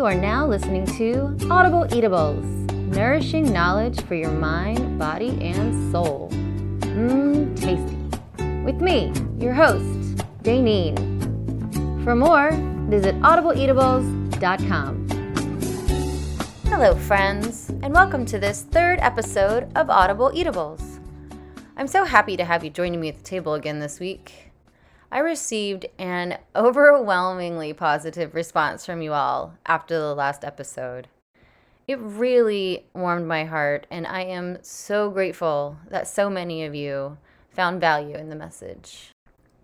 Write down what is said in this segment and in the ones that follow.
You are now listening to Audible Eatables, nourishing knowledge for your mind, body, and soul. Mmm, tasty. With me, your host, Janine. For more, visit audibleeatables.com. Hello, friends, and welcome to this third episode of Audible Eatables. I'm so happy to have you joining me at the table again this week. I received an overwhelmingly positive response from you all after the last episode. It really warmed my heart, and I am so grateful that so many of you found value in the message.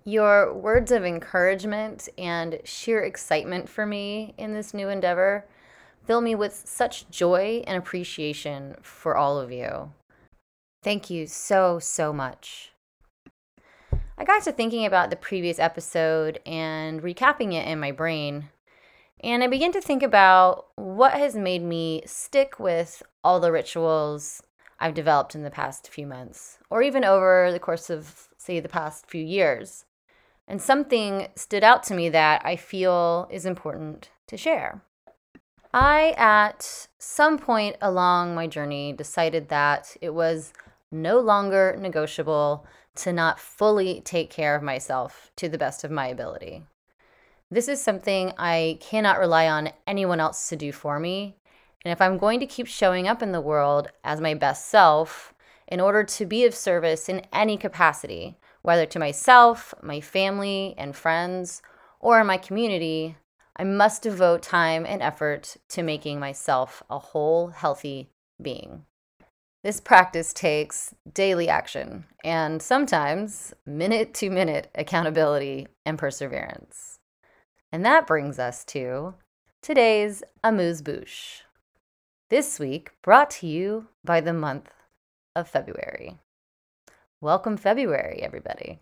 Your words of encouragement and sheer excitement for me in this new endeavor fill me with such joy and appreciation for all of you. Thank you so, so much. I got to thinking about the previous episode and recapping it in my brain. And I began to think about what has made me stick with all the rituals I've developed in the past few months, or even over the course of, say, the past few years. And something stood out to me that I feel is important to share. I, at some point along my journey, decided that it was no longer negotiable to not fully take care of myself to the best of my ability. This is something I cannot rely on anyone else to do for me. And if I'm going to keep showing up in the world as my best self, in order to be of service in any capacity, whether to myself, my family and friends, or my community, I must devote time and effort to making myself a whole, healthy being. This practice takes daily action and sometimes minute to minute accountability and perseverance. And that brings us to today's Amuse Bouche. This week brought to you by the month of February. Welcome, February, everybody.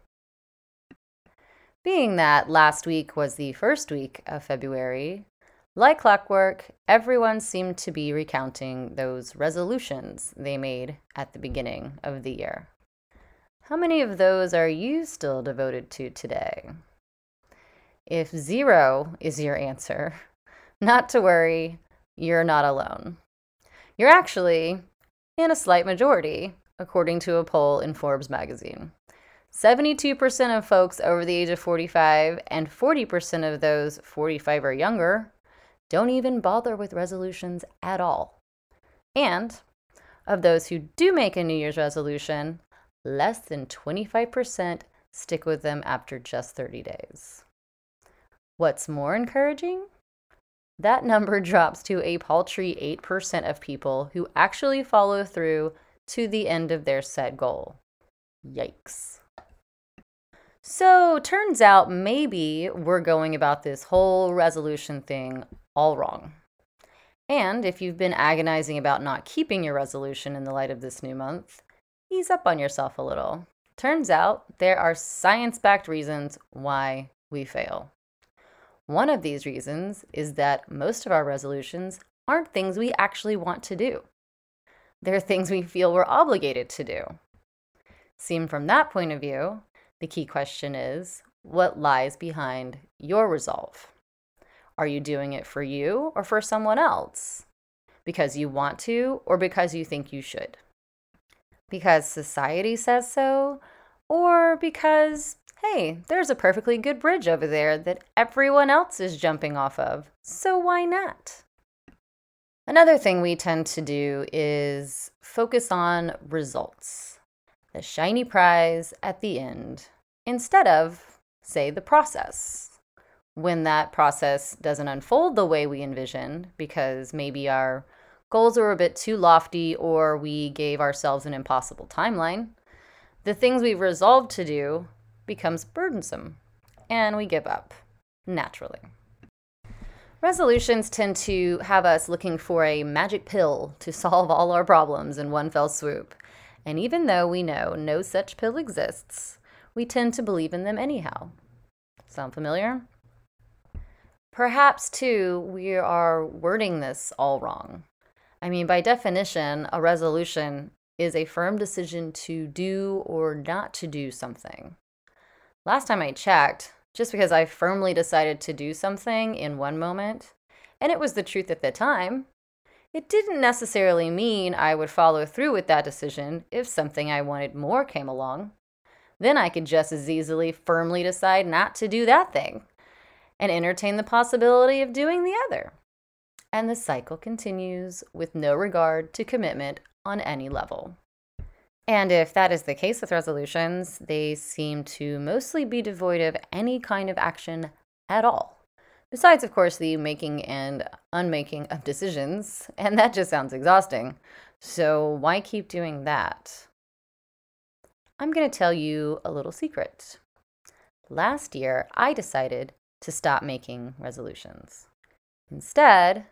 Being that last week was the first week of February, like clockwork, everyone seemed to be recounting those resolutions they made at the beginning of the year. How many of those are you still devoted to today? If zero is your answer, not to worry, you're not alone. You're actually in a slight majority, according to a poll in Forbes magazine. 72% of folks over the age of 45 and 40% of those 45 or younger don't even bother with resolutions at all. And of those who do make a New Year's resolution, less than 25% stick with them after just 30 days. What's more encouraging? That number drops to a paltry 8% of people who actually follow through to the end of their set goal. Yikes. So, turns out maybe we're going about this whole resolution thing all wrong. And if you've been agonizing about not keeping your resolution in the light of this new month, ease up on yourself a little. Turns out there are science backed reasons why we fail. One of these reasons is that most of our resolutions aren't things we actually want to do. They're things we feel we're obligated to do. Seen from that point of view, the key question is what lies behind your resolve? Are you doing it for you or for someone else? Because you want to or because you think you should? Because society says so or because, hey, there's a perfectly good bridge over there that everyone else is jumping off of, so why not? Another thing we tend to do is focus on results, the shiny prize at the end, instead of, say, the process when that process doesn't unfold the way we envisioned, because maybe our goals were a bit too lofty or we gave ourselves an impossible timeline, the things we've resolved to do becomes burdensome and we give up naturally. Resolutions tend to have us looking for a magic pill to solve all our problems in one fell swoop. And even though we know no such pill exists, we tend to believe in them anyhow. Sound familiar? Perhaps, too, we are wording this all wrong. I mean, by definition, a resolution is a firm decision to do or not to do something. Last time I checked, just because I firmly decided to do something in one moment, and it was the truth at the time, it didn't necessarily mean I would follow through with that decision if something I wanted more came along. Then I could just as easily firmly decide not to do that thing and entertain the possibility of doing the other. And the cycle continues with no regard to commitment on any level. And if that is the case with resolutions, they seem to mostly be devoid of any kind of action at all. Besides, of course, the making and unmaking of decisions, and that just sounds exhausting. So, why keep doing that? I'm going to tell you a little secret. Last year, I decided to stop making resolutions. Instead,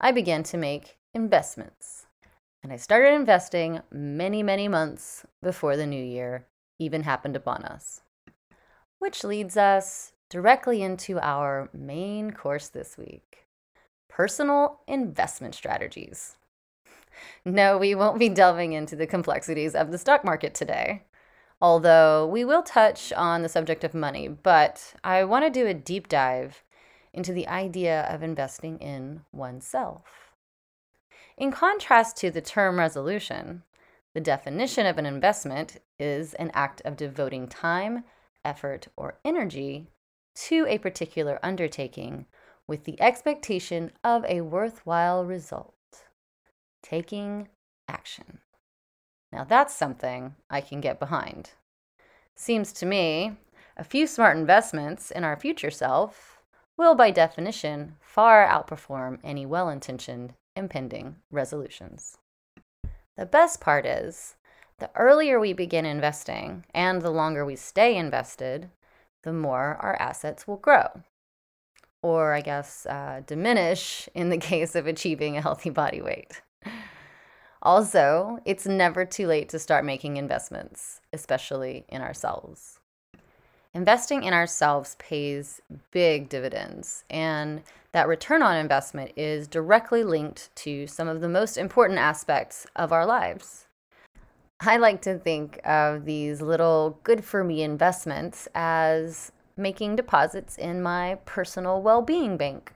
I began to make investments. And I started investing many, many months before the new year even happened upon us. Which leads us directly into our main course this week personal investment strategies. No, we won't be delving into the complexities of the stock market today, although we will touch on the subject of money. But I want to do a deep dive into the idea of investing in oneself. In contrast to the term resolution, the definition of an investment is an act of devoting time, effort, or energy to a particular undertaking with the expectation of a worthwhile result. Taking action. Now that's something I can get behind. Seems to me a few smart investments in our future self will, by definition, far outperform any well intentioned impending resolutions. The best part is the earlier we begin investing and the longer we stay invested, the more our assets will grow. Or, I guess, uh, diminish in the case of achieving a healthy body weight. Also, it's never too late to start making investments, especially in ourselves. Investing in ourselves pays big dividends, and that return on investment is directly linked to some of the most important aspects of our lives. I like to think of these little good for me investments as making deposits in my personal well being bank.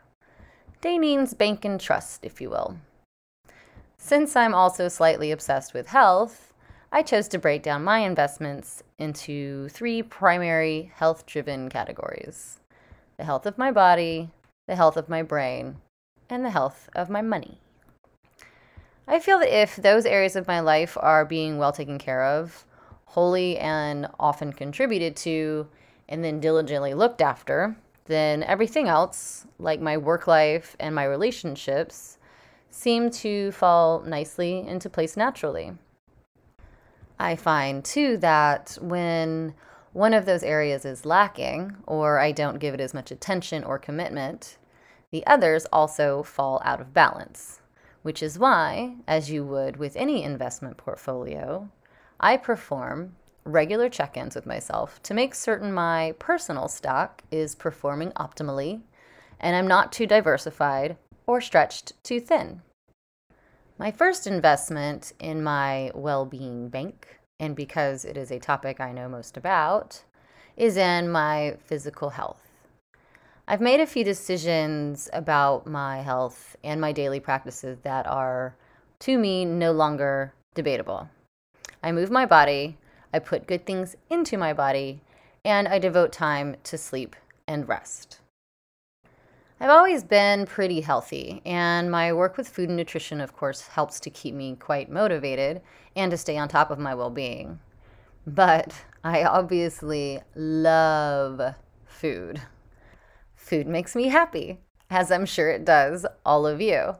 Janine's Bank and Trust, if you will. Since I'm also slightly obsessed with health, I chose to break down my investments into three primary health driven categories the health of my body, the health of my brain, and the health of my money. I feel that if those areas of my life are being well taken care of, wholly and often contributed to, and then diligently looked after, then everything else, like my work life and my relationships, seem to fall nicely into place naturally. I find too that when one of those areas is lacking, or I don't give it as much attention or commitment, the others also fall out of balance which is why, as you would with any investment portfolio, I perform regular check ins with myself to make certain my personal stock is performing optimally and I'm not too diversified or stretched too thin. My first investment in my well being bank, and because it is a topic I know most about, is in my physical health. I've made a few decisions about my health and my daily practices that are, to me, no longer debatable. I move my body, I put good things into my body, and I devote time to sleep and rest. I've always been pretty healthy, and my work with food and nutrition, of course, helps to keep me quite motivated and to stay on top of my well being. But I obviously love food. Food makes me happy, as I'm sure it does all of you.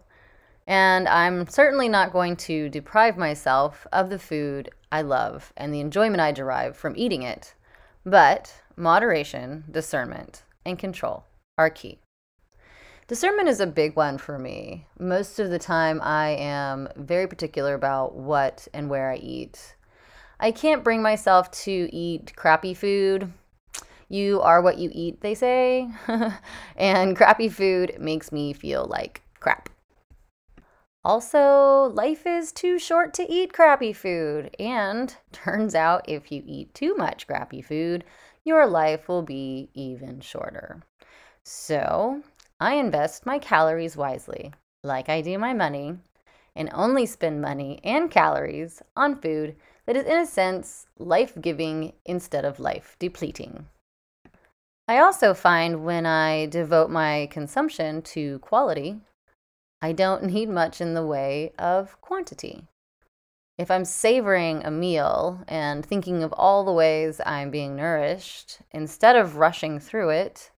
And I'm certainly not going to deprive myself of the food I love and the enjoyment I derive from eating it. But moderation, discernment, and control are key. Discernment is a big one for me. Most of the time, I am very particular about what and where I eat. I can't bring myself to eat crappy food you are what you eat, they say. and crappy food makes me feel like crap. Also, life is too short to eat crappy food. And turns out if you eat too much crappy food, your life will be even shorter. So, I invest my calories wisely, like I do my money, and only spend money and calories on food that is, in a sense, life giving instead of life depleting. I also find when I devote my consumption to quality, I don't need much in the way of quantity. If I'm savoring a meal and thinking of all the ways I'm being nourished, instead of rushing through it,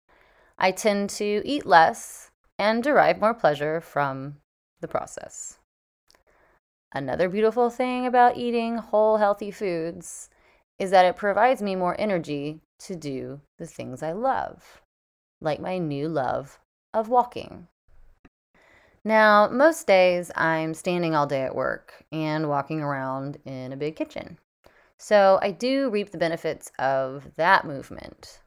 I tend to eat less and derive more pleasure from the process. Another beautiful thing about eating whole, healthy foods is that it provides me more energy to do the things I love, like my new love of walking. Now, most days I'm standing all day at work and walking around in a big kitchen. So I do reap the benefits of that movement.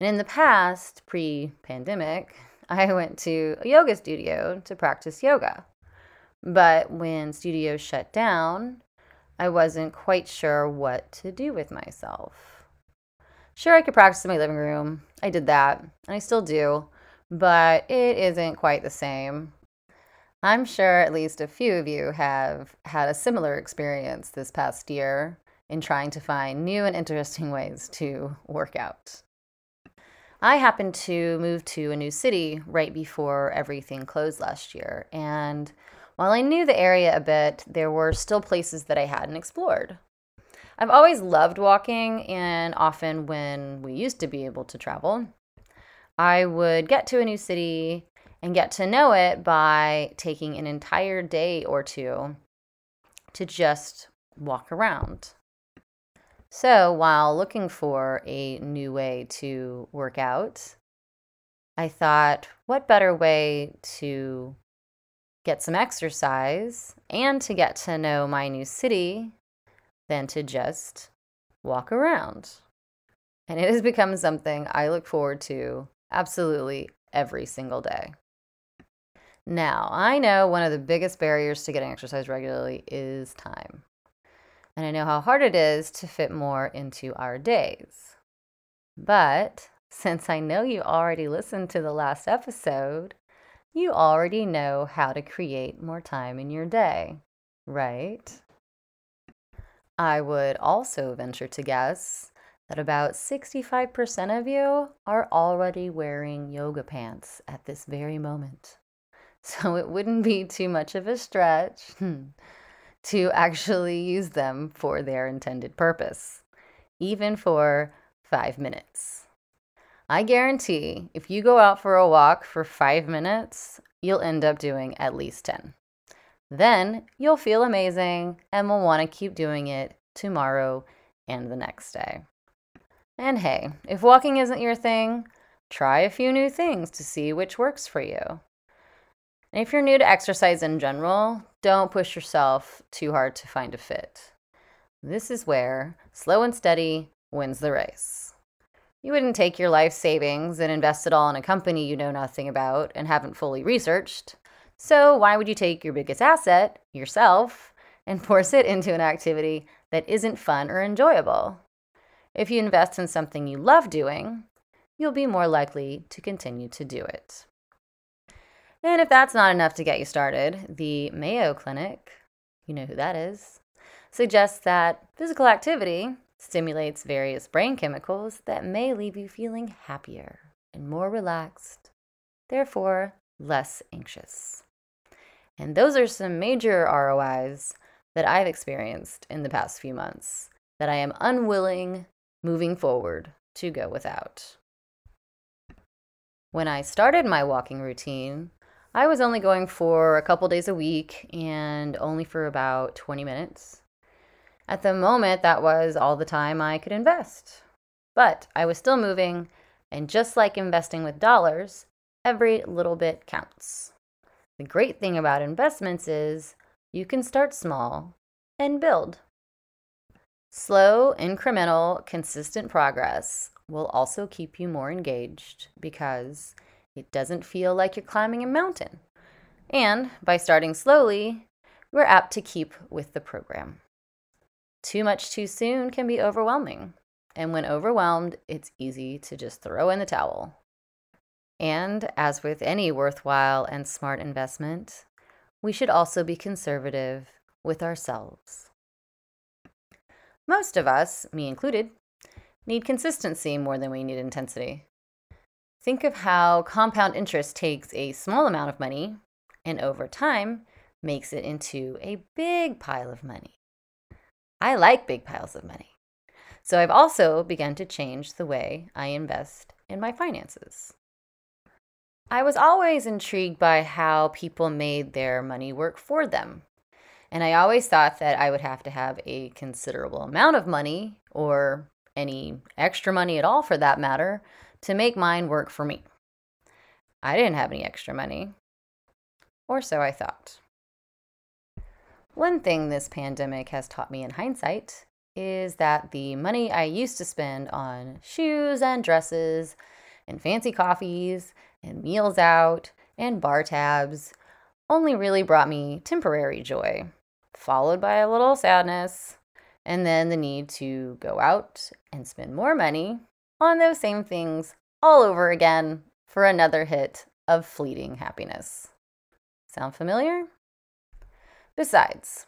And in the past, pre pandemic, I went to a yoga studio to practice yoga. But when studios shut down, I wasn't quite sure what to do with myself. Sure, I could practice in my living room. I did that, and I still do, but it isn't quite the same. I'm sure at least a few of you have had a similar experience this past year in trying to find new and interesting ways to work out. I happened to move to a new city right before everything closed last year, and while I knew the area a bit, there were still places that I hadn't explored. I've always loved walking, and often when we used to be able to travel, I would get to a new city and get to know it by taking an entire day or two to just walk around. So, while looking for a new way to work out, I thought, what better way to get some exercise and to get to know my new city than to just walk around. And it has become something I look forward to absolutely every single day. Now, I know one of the biggest barriers to getting exercise regularly is time. And I know how hard it is to fit more into our days. But since I know you already listened to the last episode, you already know how to create more time in your day, right? I would also venture to guess that about 65% of you are already wearing yoga pants at this very moment. So it wouldn't be too much of a stretch hmm. To actually use them for their intended purpose, even for five minutes. I guarantee if you go out for a walk for five minutes, you'll end up doing at least 10. Then you'll feel amazing and will want to keep doing it tomorrow and the next day. And hey, if walking isn't your thing, try a few new things to see which works for you. And if you're new to exercise in general, don't push yourself too hard to find a fit. This is where slow and steady wins the race. You wouldn't take your life savings and invest it all in a company you know nothing about and haven't fully researched. So, why would you take your biggest asset, yourself, and force it into an activity that isn't fun or enjoyable? If you invest in something you love doing, you'll be more likely to continue to do it. And if that's not enough to get you started, the Mayo Clinic, you know who that is, suggests that physical activity stimulates various brain chemicals that may leave you feeling happier and more relaxed, therefore, less anxious. And those are some major ROIs that I've experienced in the past few months that I am unwilling moving forward to go without. When I started my walking routine, I was only going for a couple days a week and only for about 20 minutes. At the moment, that was all the time I could invest. But I was still moving, and just like investing with dollars, every little bit counts. The great thing about investments is you can start small and build. Slow, incremental, consistent progress will also keep you more engaged because it doesn't feel like you're climbing a mountain. And by starting slowly, you're apt to keep with the program. Too much too soon can be overwhelming. And when overwhelmed, it's easy to just throw in the towel. And as with any worthwhile and smart investment, we should also be conservative with ourselves. Most of us, me included, need consistency more than we need intensity. Think of how compound interest takes a small amount of money and over time makes it into a big pile of money. I like big piles of money. So I've also begun to change the way I invest in my finances. I was always intrigued by how people made their money work for them. And I always thought that I would have to have a considerable amount of money, or any extra money at all for that matter, to make mine work for me. I didn't have any extra money, or so I thought. One thing this pandemic has taught me in hindsight is that the money I used to spend on shoes and dresses and fancy coffees and meals out and bar tabs only really brought me temporary joy, followed by a little sadness, and then the need to go out and spend more money on those same things all over again for another hit of fleeting happiness. Sound familiar? Besides,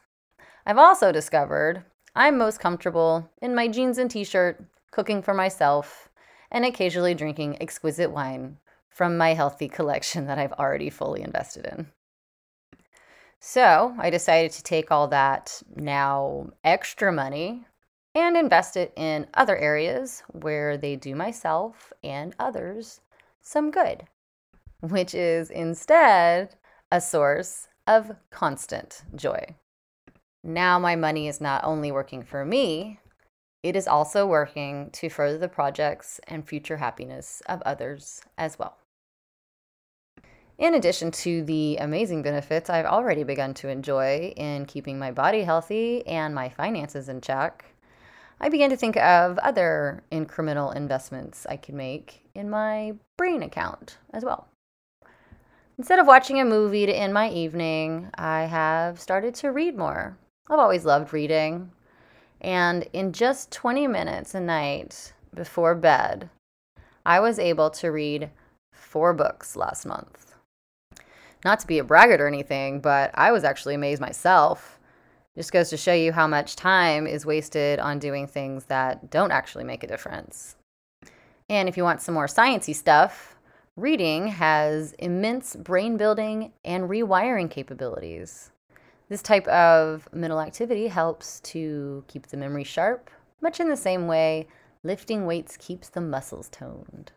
I've also discovered I'm most comfortable in my jeans and t shirt, cooking for myself, and occasionally drinking exquisite wine from my healthy collection that I've already fully invested in. So I decided to take all that now extra money and invest it in other areas where they do myself and others some good, which is instead a source of constant joy. Now my money is not only working for me, it is also working to further the projects and future happiness of others as well. In addition to the amazing benefits I've already begun to enjoy in keeping my body healthy and my finances in check, I began to think of other incremental investments I could make in my brain account as well. Instead of watching a movie to end my evening, I have started to read more I've always loved reading. And in just 20 minutes a night before bed, I was able to read four books last month. Not to be a braggart or anything, but I was actually amazed myself. Just goes to show you how much time is wasted on doing things that don't actually make a difference. And if you want some more sciencey stuff, reading has immense brain building and rewiring capabilities. This type of mental activity helps to keep the memory sharp, much in the same way lifting weights keeps the muscles toned.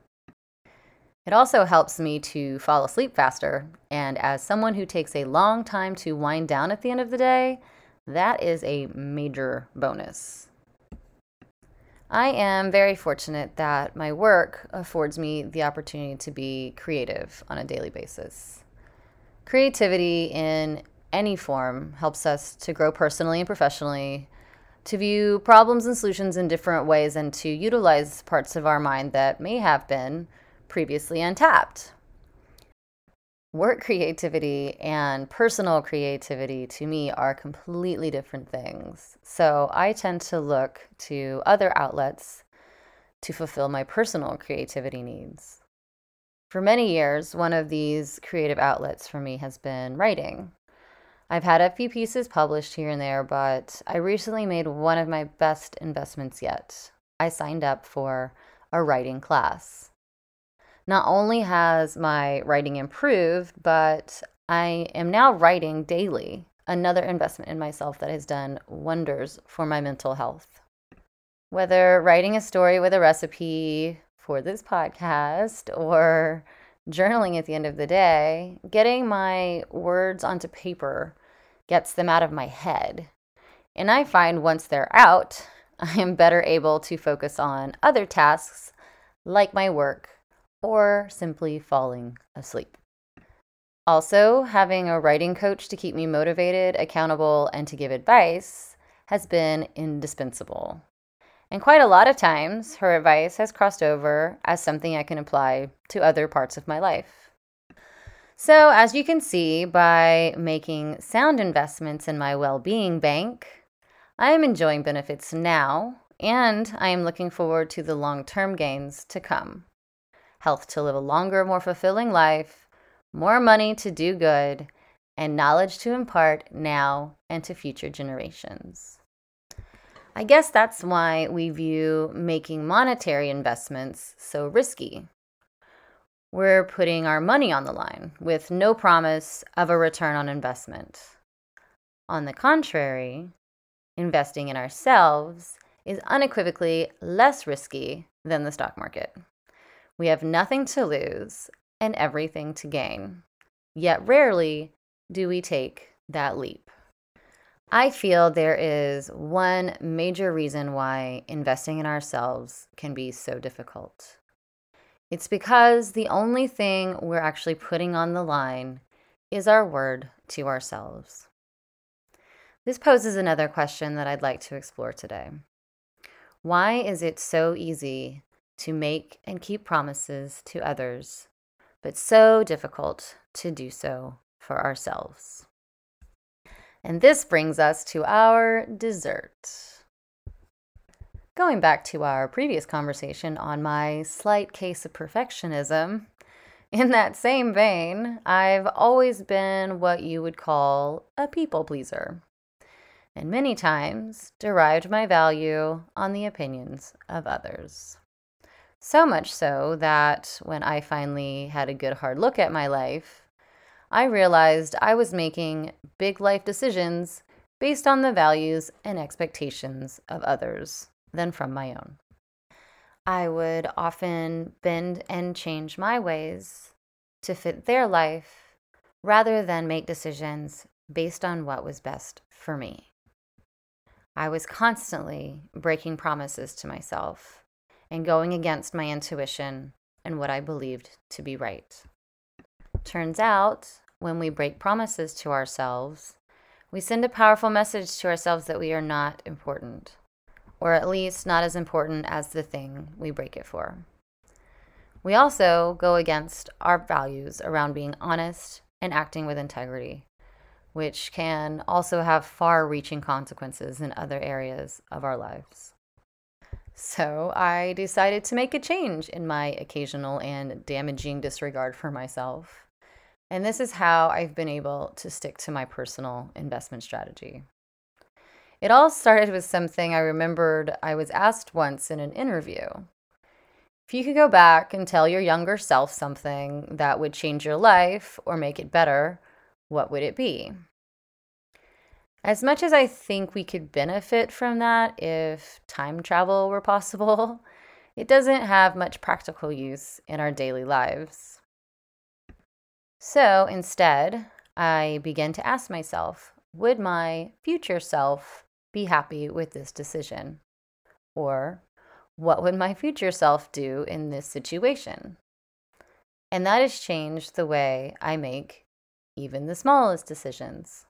It also helps me to fall asleep faster, and as someone who takes a long time to wind down at the end of the day, that is a major bonus. I am very fortunate that my work affords me the opportunity to be creative on a daily basis. Creativity in any form helps us to grow personally and professionally, to view problems and solutions in different ways, and to utilize parts of our mind that may have been previously untapped. Work creativity and personal creativity to me are completely different things. So I tend to look to other outlets to fulfill my personal creativity needs. For many years, one of these creative outlets for me has been writing. I've had a few pieces published here and there, but I recently made one of my best investments yet. I signed up for a writing class. Not only has my writing improved, but I am now writing daily, another investment in myself that has done wonders for my mental health. Whether writing a story with a recipe for this podcast or journaling at the end of the day, getting my words onto paper gets them out of my head. And I find once they're out, I am better able to focus on other tasks like my work or simply falling asleep. Also, having a writing coach to keep me motivated, accountable, and to give advice has been indispensable. And quite a lot of times, her advice has crossed over as something I can apply to other parts of my life. So, as you can see, by making sound investments in my well being bank, I am enjoying benefits now, and I am looking forward to the long term gains to come. Health to live a longer, more fulfilling life, more money to do good, and knowledge to impart now and to future generations. I guess that's why we view making monetary investments so risky. We're putting our money on the line with no promise of a return on investment. On the contrary, investing in ourselves is unequivocally less risky than the stock market. We have nothing to lose and everything to gain. Yet rarely do we take that leap. I feel there is one major reason why investing in ourselves can be so difficult. It's because the only thing we're actually putting on the line is our word to ourselves. This poses another question that I'd like to explore today. Why is it so easy to make and keep promises to others, but so difficult to do so for ourselves? And this brings us to our dessert. Going back to our previous conversation on my slight case of perfectionism, in that same vein, I've always been what you would call a people pleaser and many times derived my value on the opinions of others. So much so that when I finally had a good hard look at my life, I realized I was making big life decisions based on the values and expectations of others than from my own. I would often bend and change my ways to fit their life rather than make decisions based on what was best for me. I was constantly breaking promises to myself and going against my intuition and what I believed to be right. Turns out, when we break promises to ourselves, we send a powerful message to ourselves that we are not important, or at least not as important as the thing we break it for. We also go against our values around being honest and acting with integrity which can also have far reaching consequences in other areas of our lives. So I decided to make a change in my occasional and damaging disregard for myself. And this is how I've been able to stick to my personal investment strategy. It all started with something I remembered I was asked once in an interview. If you could go back and tell your younger self something that would change your life or make it better, what would it be? As much as I think we could benefit from that if time travel were possible, it doesn't have much practical use in our daily lives. So instead, I began to ask myself would my future self be happy with this decision? Or what would my future self do in this situation? And that has changed the way I make even the smallest decisions.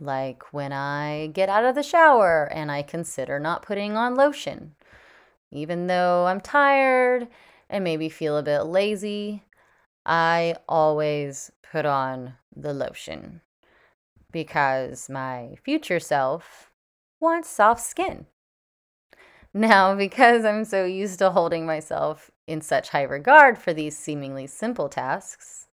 Like when I get out of the shower and I consider not putting on lotion. Even though I'm tired and maybe feel a bit lazy, I always put on the lotion because my future self wants soft skin. Now, because I'm so used to holding myself in such high regard for these seemingly simple tasks,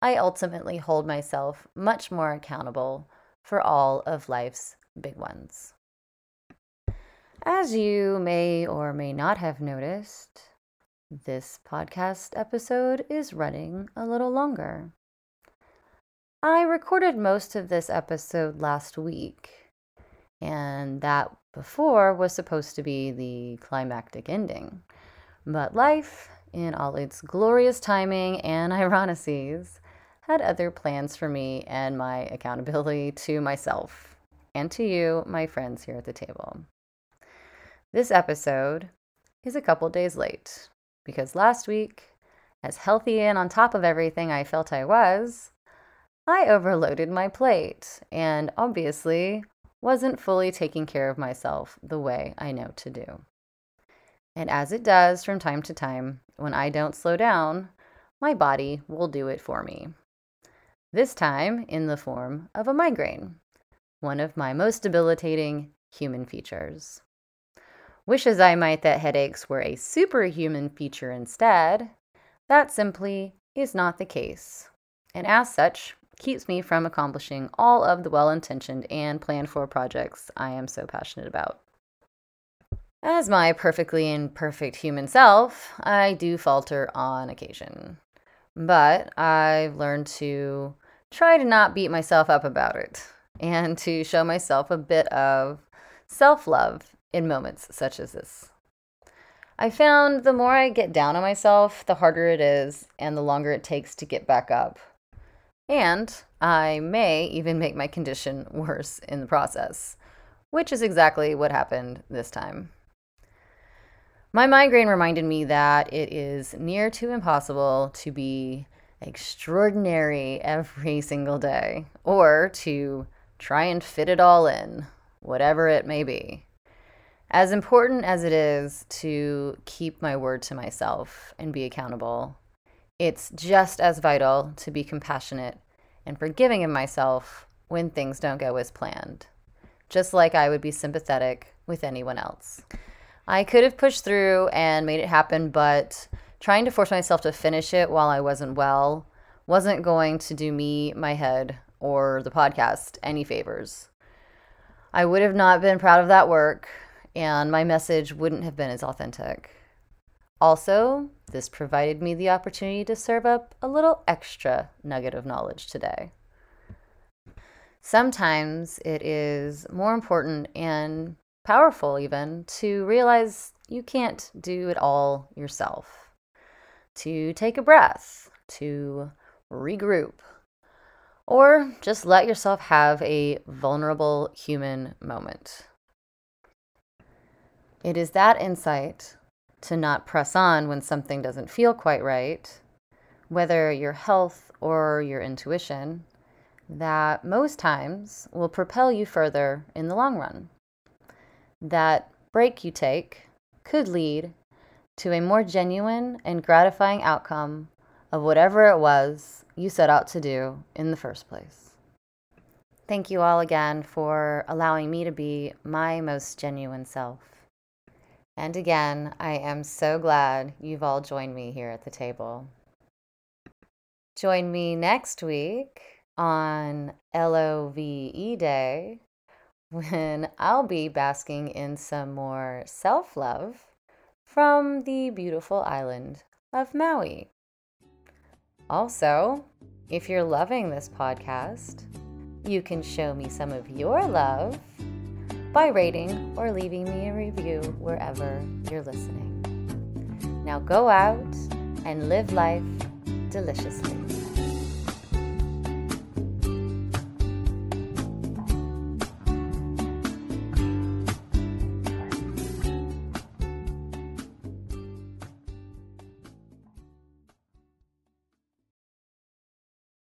I ultimately hold myself much more accountable for all of life's big ones. As you may or may not have noticed, this podcast episode is running a little longer. I recorded most of this episode last week, and that before was supposed to be the climactic ending. But life, in all its glorious timing and ironices, had other plans for me and my accountability to myself and to you, my friends here at the table. This episode is a couple days late because last week, as healthy and on top of everything I felt I was, I overloaded my plate and obviously wasn't fully taking care of myself the way I know to do. And as it does from time to time, when I don't slow down, my body will do it for me this time in the form of a migraine, one of my most debilitating human features. Wish as I might that headaches were a superhuman feature instead, that simply is not the case. And as such, keeps me from accomplishing all of the well intentioned and planned for projects I am so passionate about. As my perfectly imperfect human self, I do falter on occasion. But I've learned to try to not beat myself up about it and to show myself a bit of self love in moments such as this. I found the more I get down on myself, the harder it is and the longer it takes to get back up. And I may even make my condition worse in the process, which is exactly what happened this time. My migraine reminded me that it is near to impossible to be extraordinary every single day or to try and fit it all in, whatever it may be. As important as it is to keep my word to myself and be accountable, it's just as vital to be compassionate and forgiving of myself when things don't go as planned, just like I would be sympathetic with anyone else. I could have pushed through and made it happen, but trying to force myself to finish it while I wasn't well wasn't going to do me, my head, or the podcast any favors. I would have not been proud of that work, and my message wouldn't have been as authentic. Also, this provided me the opportunity to serve up a little extra nugget of knowledge today. Sometimes it is more important and powerful, even, to realize you can't do it all yourself. To take a breath, to regroup, or just let yourself have a vulnerable human moment. It is that insight to not press on when something doesn't feel quite right, whether your health or your intuition, that most times will propel you further in the long run that break you take could lead to a more genuine and gratifying outcome of whatever it was you set out to do in the first place. Thank you all again for allowing me to be my most genuine self. And again, I am so glad you've all joined me here at the table. Join me next week on LOVE Day when I'll be basking in some more self love from the beautiful island of Maui. Also, if you're loving this podcast, you can show me some of your love by rating or leaving me a review wherever you're listening. Now go out and live life deliciously.